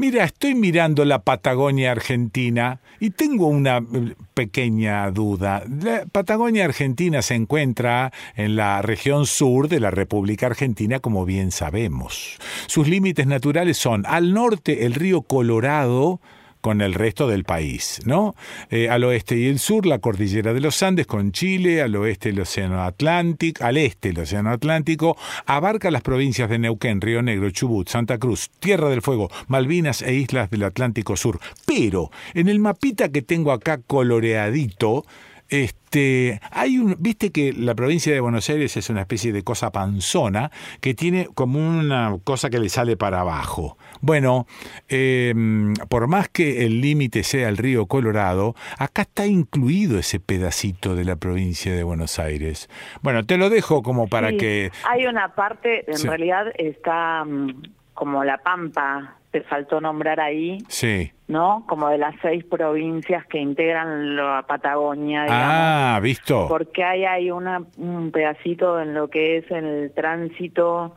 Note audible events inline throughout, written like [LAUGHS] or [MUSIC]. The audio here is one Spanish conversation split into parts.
Mira, estoy mirando la Patagonia Argentina y tengo una eh, pequeña duda. La Patagonia Argentina se encuentra en la región sur de la República Argentina, como bien sabemos. Sus límites naturales son al norte el río Colorado, con el resto del país, ¿no? Eh, al oeste y el sur, la cordillera de los Andes con Chile, al oeste el Océano Atlántico, al este el Océano Atlántico, abarca las provincias de Neuquén, Río Negro, Chubut, Santa Cruz, Tierra del Fuego, Malvinas e islas del Atlántico Sur. Pero en el mapita que tengo acá coloreadito, este, hay un, viste que la provincia de Buenos Aires es una especie de cosa panzona que tiene como una cosa que le sale para abajo. Bueno, em, por más que el límite sea el río Colorado, acá está incluido ese pedacito de la provincia de Buenos Aires. Bueno, te lo dejo como para que... Hay una parte, en realidad está mm, como la Pampa, te faltó nombrar ahí. Sí. ¿no? Como de las seis provincias que integran la Patagonia. ah, visto. Porque hay, hay una, un pedacito en lo que es el tránsito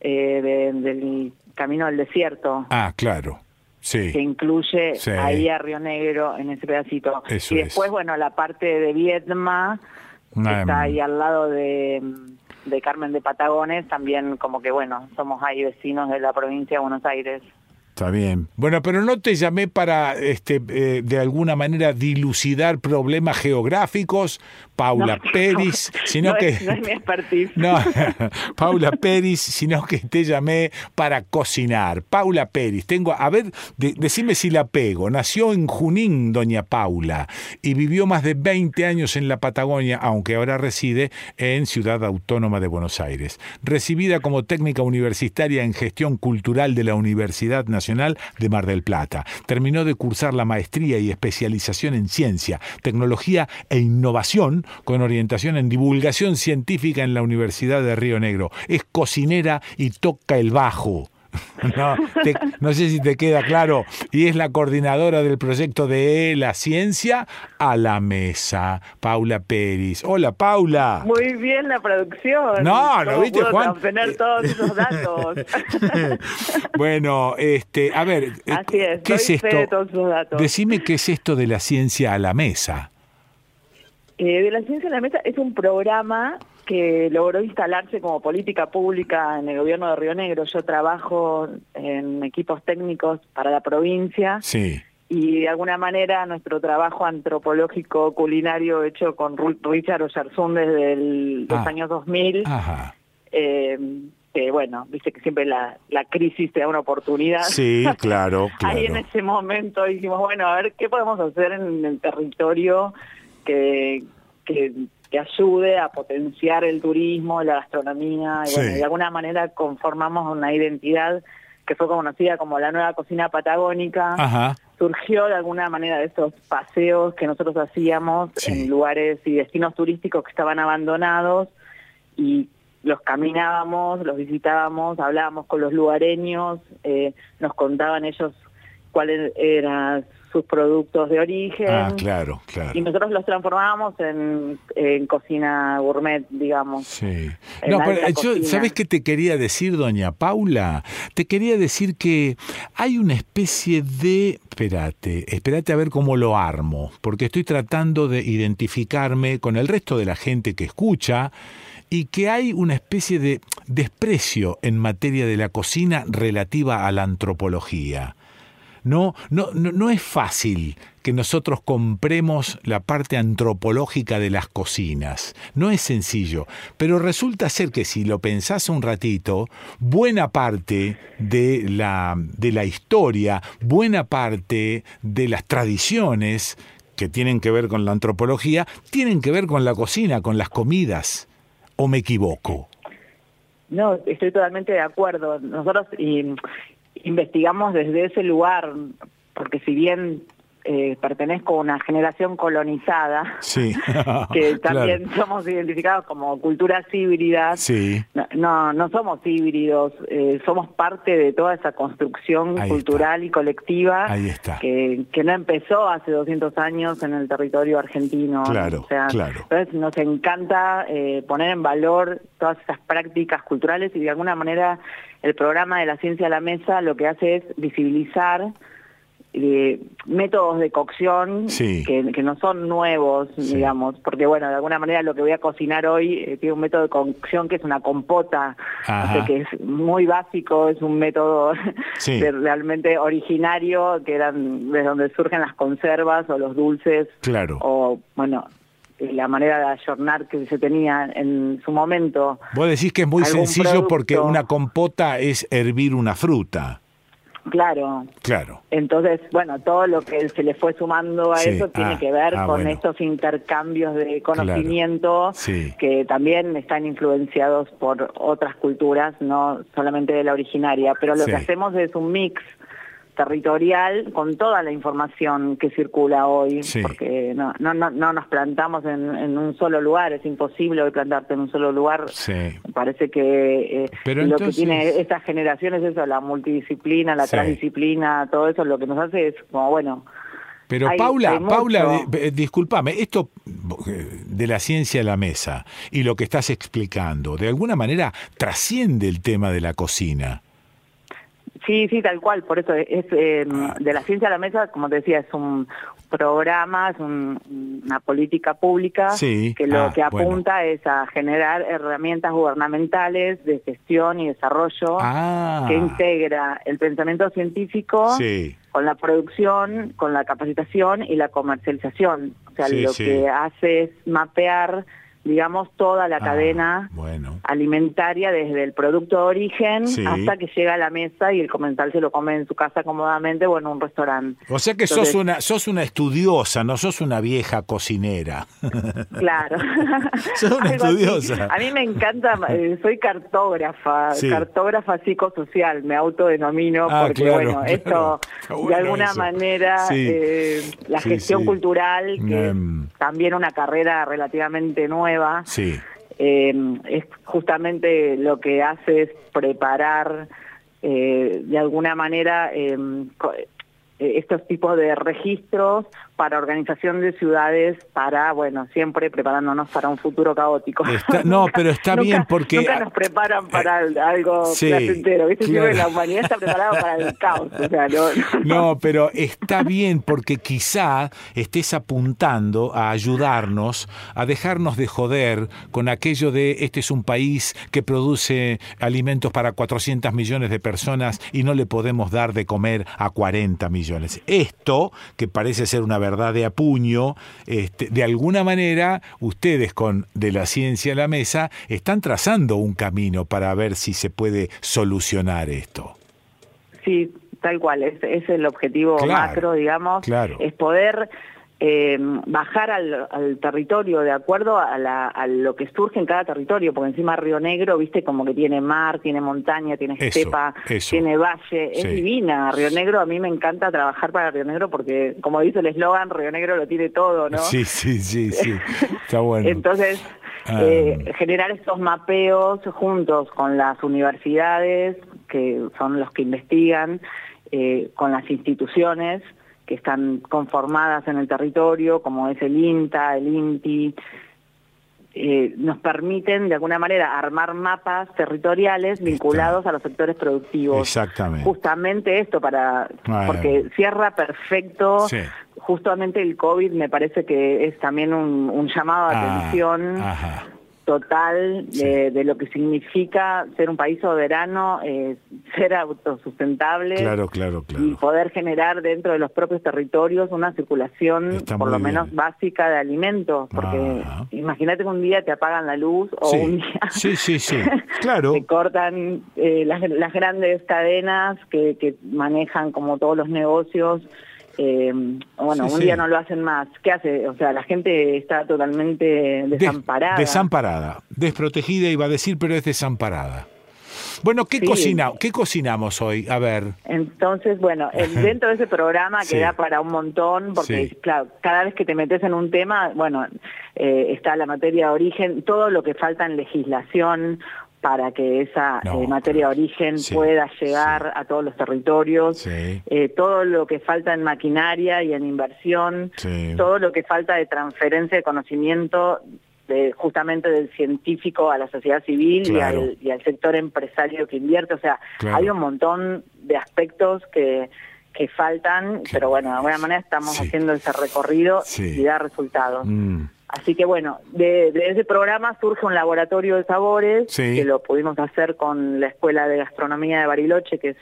eh, del camino del desierto. Ah, claro. Sí. que incluye ahí a Río Negro en ese pedacito. y después, bueno, la parte de Viedma, que está ahí al lado de, de Carmen de Patagones, también como que, bueno, somos ahí vecinos de la provincia de Buenos Aires. Está bien. Bueno, pero no te llamé para, este, eh, de alguna manera, dilucidar problemas geográficos, Paula Pérez, sino que... no es mi expertise. No, [LAUGHS] Paula Pérez, sino que te llamé para cocinar. Paula Pérez, tengo, a ver, decime si la pego. Nació en Junín, doña Paula, y vivió más de 20 años en la Patagonia, aunque ahora reside en Ciudad Autónoma de Buenos Aires. Recibida como técnica universitaria en gestión cultural de la Universidad Nacional de Mar del Plata. Terminó de cursar la maestría y especialización en ciencia, tecnología e innovación con orientación en divulgación científica en la Universidad de Río Negro. Es cocinera y toca el bajo. [LAUGHS] No, no sé si te queda claro. Y es la coordinadora del proyecto de La Ciencia a la Mesa, Paula Pérez. Hola, Paula. Muy bien la producción. No, ¿no viste, Juan? obtener todos esos [LAUGHS] datos. [LAUGHS] bueno, este, a ver, eh, ¿qué es esto? Decime qué es esto de La Ciencia a la Mesa. Eh, de la Ciencia a la Mesa es un programa que logró instalarse como política pública en el gobierno de Río Negro. Yo trabajo en equipos técnicos para la provincia. Sí. Y de alguna manera nuestro trabajo antropológico culinario hecho con Richard Oyarzún desde los ah. años 2000, eh, que bueno, viste que siempre la, la crisis te da una oportunidad. Sí, claro, claro. [LAUGHS] Ahí en ese momento dijimos, bueno, a ver qué podemos hacer en el territorio que, que que ayude a potenciar el turismo, la gastronomía, y bueno, de alguna manera conformamos una identidad que fue conocida como la nueva cocina patagónica. Surgió de alguna manera de esos paseos que nosotros hacíamos en lugares y destinos turísticos que estaban abandonados y los caminábamos, los visitábamos, hablábamos con los lugareños, eh, nos contaban ellos cuál era sus productos de origen. Ah, claro, claro. Y nosotros los transformábamos en, cocina gourmet, digamos. Sí. No, pero yo, ¿sabes qué te quería decir, doña Paula? Te quería decir que hay una especie de... Espérate, espérate a ver cómo lo armo, porque estoy tratando de identificarme con el resto de la gente que escucha y que hay una especie de desprecio en materia de la cocina relativa a la antropología. No, no, no, es fácil que nosotros compremos la parte antropológica de las cocinas. No es sencillo, pero resulta ser que si lo pensás un ratito, buena parte de la, de la historia, buena parte de las tradiciones que tienen que ver con la antropología, tienen que ver con la cocina, con las comidas. ¿O me equivoco? No, estoy totalmente de acuerdo. Nosotros, y investigamos desde ese lugar, porque si bien eh, pertenezco a una generación colonizada, sí. [LAUGHS] que [LAUGHS] también somos identificados como culturas híbridas. Sí. No, no, somos híbridos, eh, somos parte de toda esa construcción cultural y colectiva Ahí está. Que, que, no empezó hace 200 años en el territorio argentino. Claro, claro. Entonces nos encanta eh, poner en valor todas esas prácticas culturales y de alguna manera el programa de la ciencia a la mesa lo que hace es visibilizar eh, métodos de cocción que, no son nuevos, digamos, porque bueno, de alguna manera lo que voy a cocinar hoy eh, tiene un método de cocción que es una compota, que es muy básico, es un método [LAUGHS] realmente originario, que eran de donde surgen las conservas o los dulces, claro. o bueno, la manera de ayornar que se tenía en su momento. Vos decís que es muy sencillo porque una compota es hervir una fruta. Claro. Claro. Entonces, bueno, todo lo que se le fue sumando a eso tiene ah, que ver ah, con estos intercambios de conocimiento que también están influenciados por otras culturas, no solamente de la originaria, pero lo que hacemos es un mix territorial con toda la información que circula hoy, porque no, no, no, no, nos plantamos en, un solo lugar, es imposible hoy plantarte en un solo lugar. Parece que eh, lo que tiene esta generación es eso, la multidisciplina, la transdisciplina, todo eso lo que nos hace es como, bueno... Pero Paula, Paula, eh, discúlpame, esto eh, de la ciencia a la mesa y lo que estás explicando, de alguna manera trasciende el tema de la cocina. Sí, sí, tal cual. Por eso es em, de la ciencia a la mesa, como te decía, es un programa, es una política pública que lo ah, que apunta es a generar herramientas gubernamentales de gestión y desarrollo ah. que integra el pensamiento científico con la producción, con la capacitación y la comercialización. O sea, lo que hace es mapear digamos, toda la ah, cadena alimentaria desde el producto de origen hasta que llega a la mesa y el comensal se lo come en su casa cómodamente o en un restaurante. O sea que sos una sos una estudiosa, no sos una vieja cocinera. [LAUGHS] Claro. [LAUGHS] sos una estudiosa. A mí me encanta, eh, soy cartógrafa, cartógrafa psicosocial, me autodenomino ah, porque bueno, esto de alguna manera eh, la gestión cultural que em. también una carrera relativamente nueva sí. Eh, es justamente lo que hace es preparar eh, de alguna manera eh, estos tipos de registros para organización de ciudades, para, bueno, siempre preparándonos para un futuro caótico. [LAUGHS] no, pero está bien porque... Nunca nos preparan para algo sí, placentero, ¿viste? la humanidad está preparada para el caos, o sea, no, no, pero está bien porque quizá estés apuntando a ayudarnos, a dejarnos de joder con aquello de este es un país que produce alimentos para 400 millones de personas y no le podemos dar de comer a 40 millones. Esto, que parece ser una verdad de apuño, este, de alguna manera ustedes con de la ciencia a la mesa están trazando un camino para ver si se puede solucionar esto. Sí, tal cual, es, es el objetivo macro, digamos, claro. es poder eh, bajar al, territorio de acuerdo a, lo que surge en cada territorio, porque encima Río Negro, viste, como que tiene mar, tiene montaña, tiene estepa, tiene valle, es divina. Río Negro, a mí me encanta trabajar para Río Negro porque, como dice el eslogan, Río Negro lo tiene todo, ¿no? Sí, sí, sí, sí, está bueno. [LAUGHS] Entonces, ah. eh, generar estos mapeos juntos con las universidades, que son los que investigan, eh, con las instituciones, que están conformadas en el territorio, como es el INTA, el INTI, eh, nos permiten de alguna manera armar mapas territoriales vinculados a los sectores productivos. Exactamente. Justamente esto para porque cierra perfecto. Justamente el COVID me parece que es también un, llamado de ah, atención total de, lo que significa ser un país soberano, eh, [LAUGHS] ser autosustentable claro, claro, claro. y poder generar dentro de los propios territorios una circulación por lo menos básica de alimentos, porque imagínate que un día te apagan la luz o un día [LAUGHS] sí, sí, sí. claro. te cortan eh, las, las, grandes cadenas que, que manejan como todos los negocios eh, bueno, un día no lo hacen más. ¿Qué hace? O sea, la gente está totalmente desamparada. desamparada, desprotegida iba a decir, pero es desamparada. Bueno, ¿qué, cocina, ¿qué cocinamos hoy? A ver. Entonces, bueno, [LAUGHS] dentro de ese programa que da para un montón, porque claro, cada vez que te metes en un tema, bueno, eh, está la materia de origen, todo lo que falta en legislación para que esa eh, materia de origen pueda llegar a todos los territorios, eh, todo lo que falta en maquinaria y en inversión, todo lo que falta de transferencia de conocimiento de, justamente del científico a la sociedad civil y, al, sector empresario que invierte. O sea, hay un montón de aspectos que, que faltan, pero bueno, de alguna manera estamos haciendo ese recorrido y da resultados. Mm. Así que bueno, de, ese programa surge un laboratorio de sabores que lo pudimos hacer con la Escuela de Gastronomía de Bariloche, que es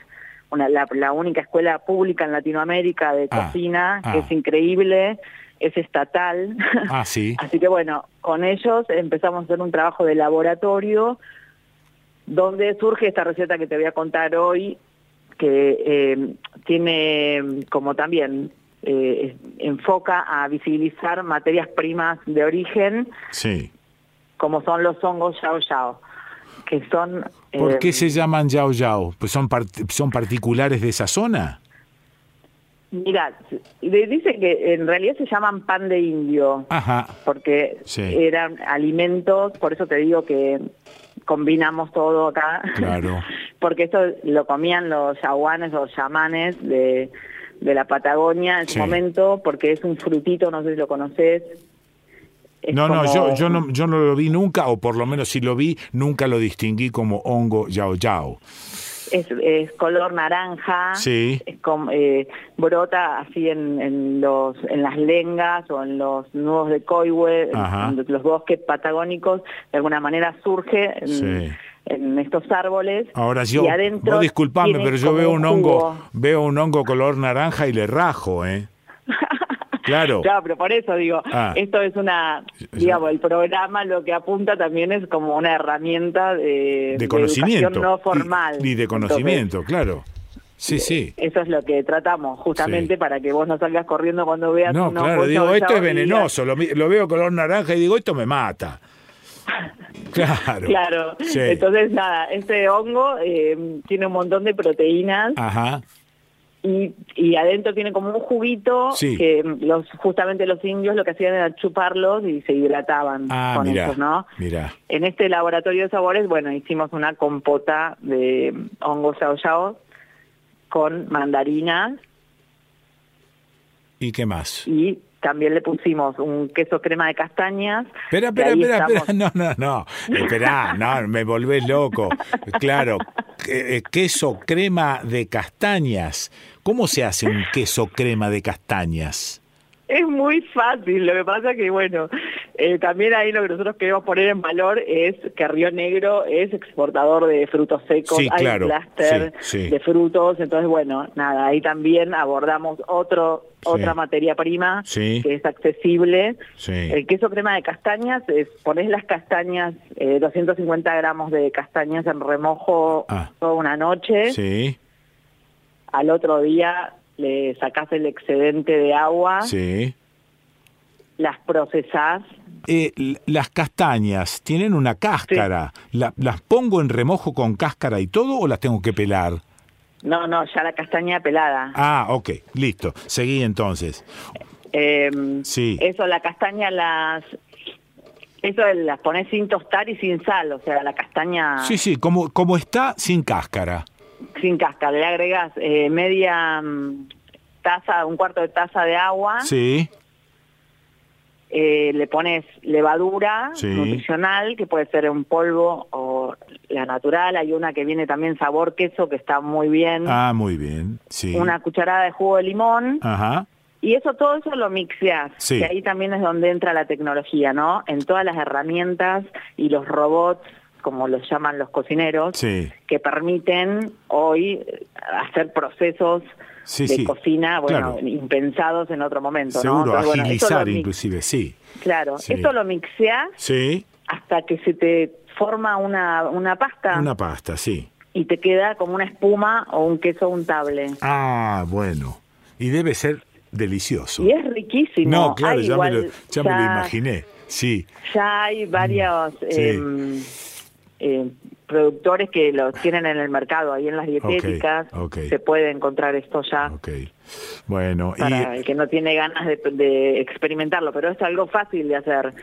una, la, única escuela pública en Latinoamérica de ah, cocina, que es ah. increíble, es estatal. Ah, sí. [LAUGHS] Así que bueno, con ellos empezamos a hacer un trabajo de laboratorio donde surge esta receta que te voy a contar hoy, que eh, tiene como también eh, enfoca a visibilizar materias primas de origen, sí. como son los hongos yao yao, que son... ¿Por qué eh, se llaman yao yao? Pues son, son particulares de esa zona. Mira, le dice que en realidad se llaman pan de indio, Ajá. porque eran alimentos, por eso te digo que combinamos todo acá, claro. [LAUGHS] porque esto lo comían los yaguanes o chamanes de de la Patagonia en su momento, porque es un frutito, no sé si lo conoces. no, no, yo, yo no, yo no lo vi nunca, o por lo menos si lo vi, nunca lo distinguí como hongo yao yao. Es, es color naranja, sí. es como, eh, brota así en, en, los, en las lengas o en los nudos de coihue, en los bosques patagónicos, de alguna manera surge. sí en estos árboles. Ahora yo, no disculpame, pero yo veo un, hongo, veo un hongo color naranja y le rajo, ¿eh? [LAUGHS] Claro. claro, pero por eso digo, ah. esto es una, digamos, el programa lo que apunta también es como una herramienta de, de conocimiento. no formal. Y, de conocimiento, claro. Sí, sí. Eso es lo que tratamos, justamente para que vos no salgas corriendo cuando veas No, claro, digo, esto es venenoso, lo, lo, veo color naranja y digo, esto me mata. [LAUGHS] Claro. Claro. Entonces, nada, este hongo eh, tiene un montón de proteínas. Ajá. Y, y, adentro tiene como un juguito que los justamente los indios lo que hacían era chuparlos y se hidrataban ah, con mira, ¿no? Mira. En este laboratorio de sabores, bueno, hicimos una compota de hongos sao con mandarinas. ¿Y qué más? Y también le pusimos un queso crema de castañas. Espera, espera, espera, espera, [LAUGHS] no, no, no, espera, no, me volvés loco. Claro, eh, queso crema de castañas. ¿Cómo se hace un queso crema de castañas? Es muy fácil, lo que pasa que, bueno, eh, también ahí lo que nosotros queremos poner en valor es que Río Negro es exportador de frutos secos, hay claro. de frutos, entonces, bueno, nada, ahí también abordamos otro otra materia prima que es accesible. El queso crema de castañas, es, pones las castañas, eh, 250 gramos de castañas en remojo ah. toda una noche. Al otro día le sacás el excedente de agua. Sí. Las procesás. Eh, las castañas tienen una cáscara. ¿Las pongo en remojo con cáscara y todo o las tengo que pelar? No, no, ya la castaña pelada. Ah, ok, listo. Seguí entonces. Em, sí. Eso, la castaña las... Eso las pones sin tostar y sin sal, o sea, la castaña... Sí, sí, como, como está, sin cáscara. Sin cáscara, le agregas eh, media mm, taza, un cuarto de taza de agua. Sí. Eh, le pones levadura nutricional, que puede ser un polvo o la natural. Hay una que viene también sabor queso, que está muy bien. Ah, muy bien, sí. Una cucharada de jugo de limón. Ajá. Y eso, todo eso lo mixeas. Sí. Y ahí también es donde entra la tecnología, ¿no? En todas las herramientas y los robots como los llaman los cocineros, que permiten hoy hacer procesos de cocina, bueno, impensados en otro momento. Seguro, agilizar inclusive, sí. Claro, esto lo mixeas sí. hasta que se te forma una, una pasta. Una pasta, sí. Y te queda como una espuma o un queso untable. Ah, bueno. Y debe ser delicioso. Y es riquísimo. No, claro, ya, me, lo, ya, me, lo, imaginé. Sí. Ya hay varios... Mm, em, eh, productores que lo tienen en el mercado, ahí en las dietéticas, se puede encontrar esto ya. Bueno, para el que no tiene ganas de, experimentarlo, pero es algo fácil de hacer.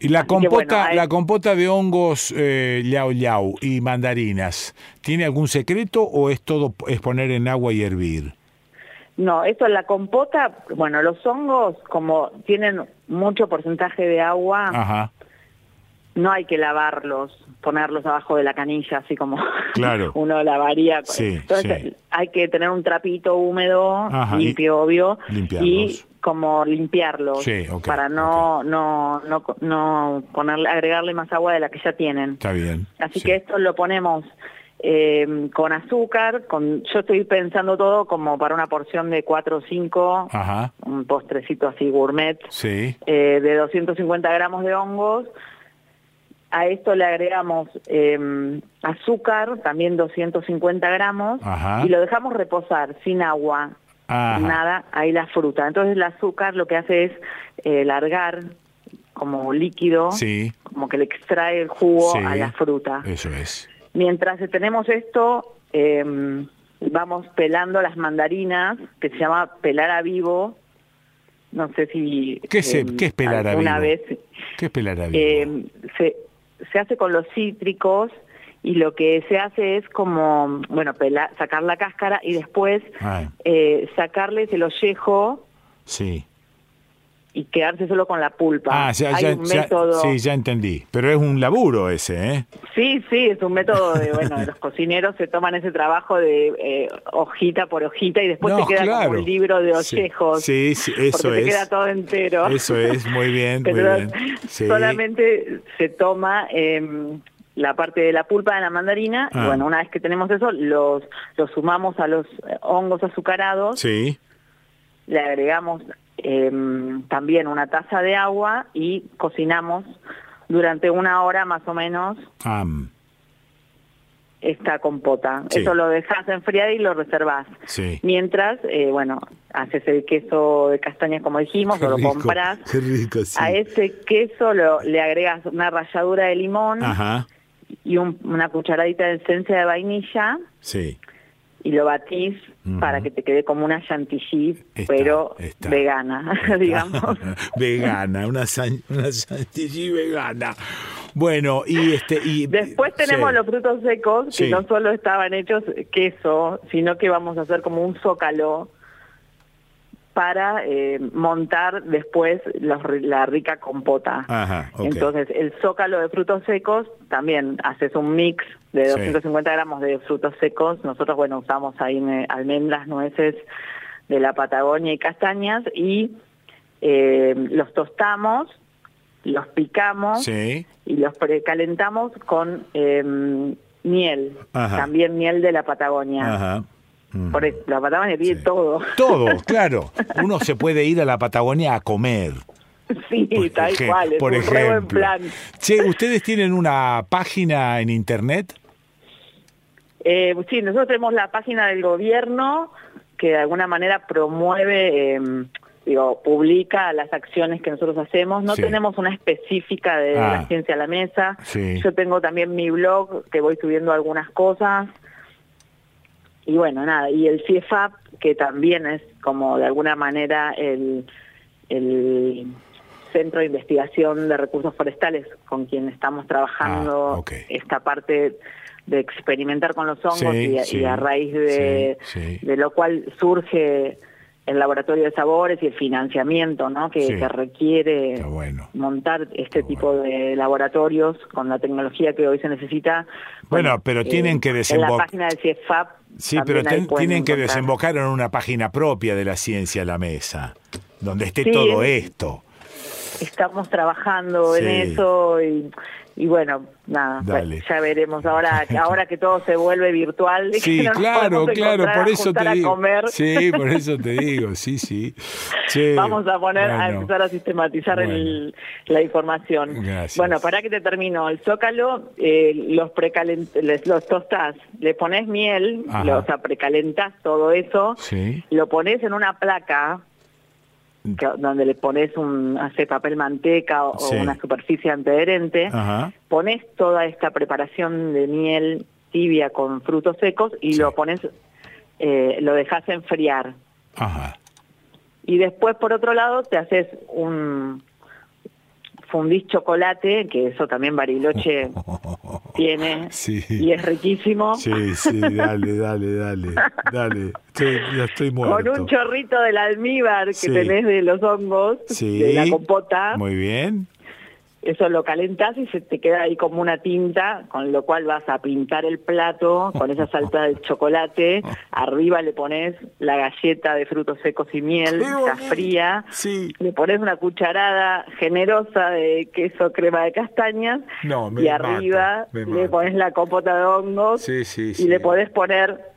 Y la compota, la compota de hongos eh, yao yao y mandarinas, ¿tiene algún secreto o es todo es poner en agua y hervir? No, esto la compota, bueno, los hongos como tienen mucho porcentaje de agua, Ajá no hay que lavarlos, ponerlos abajo de la canilla, así como [LAUGHS] uno lavaría. Entonces hay que tener un trapito húmedo, limpio, obvio, y como limpiarlos para no, no, no, no ponerle, agregarle más agua de la que ya tienen. Está bien. Así que esto lo ponemos eh, con azúcar, con, yo estoy pensando todo como para una porción de 4 o 5, un postrecito así gourmet, eh, de 250 gramos de hongos, a esto le agregamos em, azúcar, también 250 gramos, y lo dejamos reposar sin agua, nada, ahí la fruta. Entonces el azúcar lo que hace es eh, largar como líquido, como que le extrae el jugo a la fruta. Eso es. Mientras tenemos esto, em, vamos pelando las mandarinas, que se llama pelar a vivo. No sé si... ¿Qué, es, ¿qué es pelar a vivo? Vez, ¿Qué es pelar a vivo? Se, se hace con los cítricos y lo que se hace es como, bueno, sacar la cáscara y después eh, sacarles el ollejo. Sí. Y quedarse solo con la pulpa. Ah, ya, ya, sí, ya entendí. Pero es un laburo ese, ¿eh? Sí, sí, es un método de, [LAUGHS] bueno, los cocineros se toman ese trabajo de eh, hojita por hojita y después se queda como un libro de ollejos. Sí, sí, eso es. Se queda todo entero. Eso es, muy bien, [LAUGHS] muy bien. Solamente se toma em, la parte de la pulpa de la mandarina y ah. bueno, una vez que tenemos eso, los, los sumamos a los hongos azucarados. Sí. Le agregamos em, también una taza de agua y cocinamos durante una hora más o menos esta compota. Eso lo dejas enfriar y lo reservas. Mientras, eh, bueno, haces el queso de castañas como dijimos, o lo compras. A ese queso lo, le agregas una ralladura de limón y una cucharadita de esencia de vainilla. Sí y lo batís para que te quede como una chantilly, pero vegana, [LAUGHS] digamos. [LAUGHS] vegana, una, una chantilly vegana. Bueno, y este y después tenemos los frutos secos que no solo estaban hechos queso, sino que vamos a hacer como un zócalo para eh, montar después la rica compota. Entonces, el zócalo de frutos secos, también haces un mix de 250 gramos de frutos secos. Nosotros, bueno, usamos ahí eh, almendras, nueces de la Patagonia y castañas y eh, los tostamos, los picamos y los precalentamos con miel, también miel de la Patagonia. Por eso, la Patagonia tiene todo. Todo, [LAUGHS] claro. Uno se puede ir a la Patagonia a comer. Sí, tal cual. por ejemplo. plan. Che, ¿ustedes tienen una página en internet? Eh, sí, nosotros tenemos la página del gobierno que de alguna manera promueve, em, digo, publica las acciones que nosotros hacemos. No tenemos una específica de la ah. ciencia a la mesa. Yo tengo también mi blog que voy subiendo algunas cosas y bueno, nada, y el CIEFAP, que también es como de alguna manera el, el Centro de Investigación de Recursos Forestales con quien estamos trabajando ah, esta parte de experimentar con los hongos y, a raíz de, de lo cual surge el laboratorio de sabores y el financiamiento ¿no? que, se requiere montar este tipo de laboratorios con la tecnología que hoy se necesita. Bueno, pero tienen eh, que desembocar. En la página del CIEFAP. Sí, pero tienen que desembocar en una página propia de la ciencia a la mesa, donde esté todo esto. Estamos trabajando en eso y y bueno, nada, ya veremos ahora, [LAUGHS] ahora que todo se vuelve virtual. [LAUGHS] Sí, claro, claro, por eso te digo. Sí, por eso te [LAUGHS] digo, sí, sí. Vamos a poner, a empezar a sistematizar la información. Bueno, para que te termino, el zócalo, eh, los los tostás, le pones miel, o sea, precalentás todo eso, lo pones en una placa donde le pones un hace papel manteca o, una superficie antiadherente, pones toda esta preparación de miel tibia con frutos secos y lo pones, eh, lo dejas enfriar. Y después, por otro lado, te haces un, fundís chocolate, que eso también Bariloche [LAUGHS] tiene y es riquísimo. Sí, sí, dale, dale, dale, dale. ya estoy muerto. Con un chorrito del almíbar que tenés de los hongos, de la compota. Muy bien eso lo calentas y se te queda ahí como una tinta, con lo cual vas a pintar el plato con esa salsa de chocolate, arriba le pones la galleta de frutos secos y miel, está fría, le pones una cucharada generosa de queso crema de castañas y arriba le pones la compota de hongos y le podés poner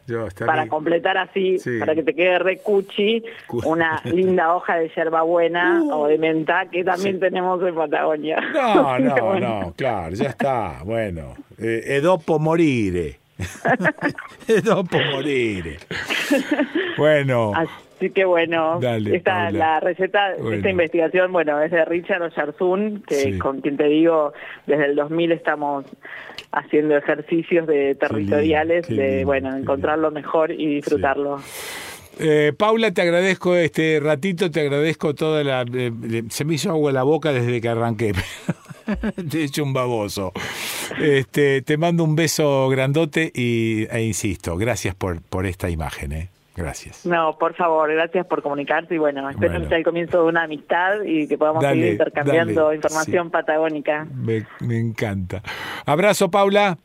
para completar así, para que te quede recuchi, una [LAUGHS] linda hoja de hierbabuena uh. o de menta que también tenemos en Patagonia. No, [LAUGHS] no, no, claro, ya está. Bueno, eh, Edopo morire. [LAUGHS] Edopo morire. Bueno. Así que bueno, esta, la receta, esta investigación, bueno, es de Richard Oyarzún, que con quien te digo, desde el 2000 estamos haciendo ejercicios de territoriales, de bueno, encontrarlo mejor y disfrutarlo. Eh, Paula, te agradezco este ratito, te agradezco toda la... Eh, se me hizo agua la boca desde que arranqué. [LAUGHS] te he hecho un baboso. Este, te mando un beso grandote y, e insisto, gracias por, por esta imagen. ¿eh? Gracias. No, por favor, gracias por comunicarte y bueno, espero que sea el comienzo de una amistad y que podamos seguir intercambiando información patagónica. Me, encanta. Abrazo, Paula.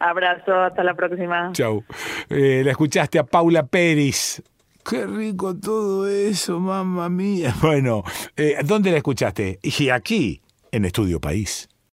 Abrazo, hasta la próxima. Chau. Eh, la escuchaste a Paula Pérez. Qué rico todo eso, mamá mía. [LAUGHS] Bueno, eh, ¿dónde la escuchaste? Y aquí, en Estudio País.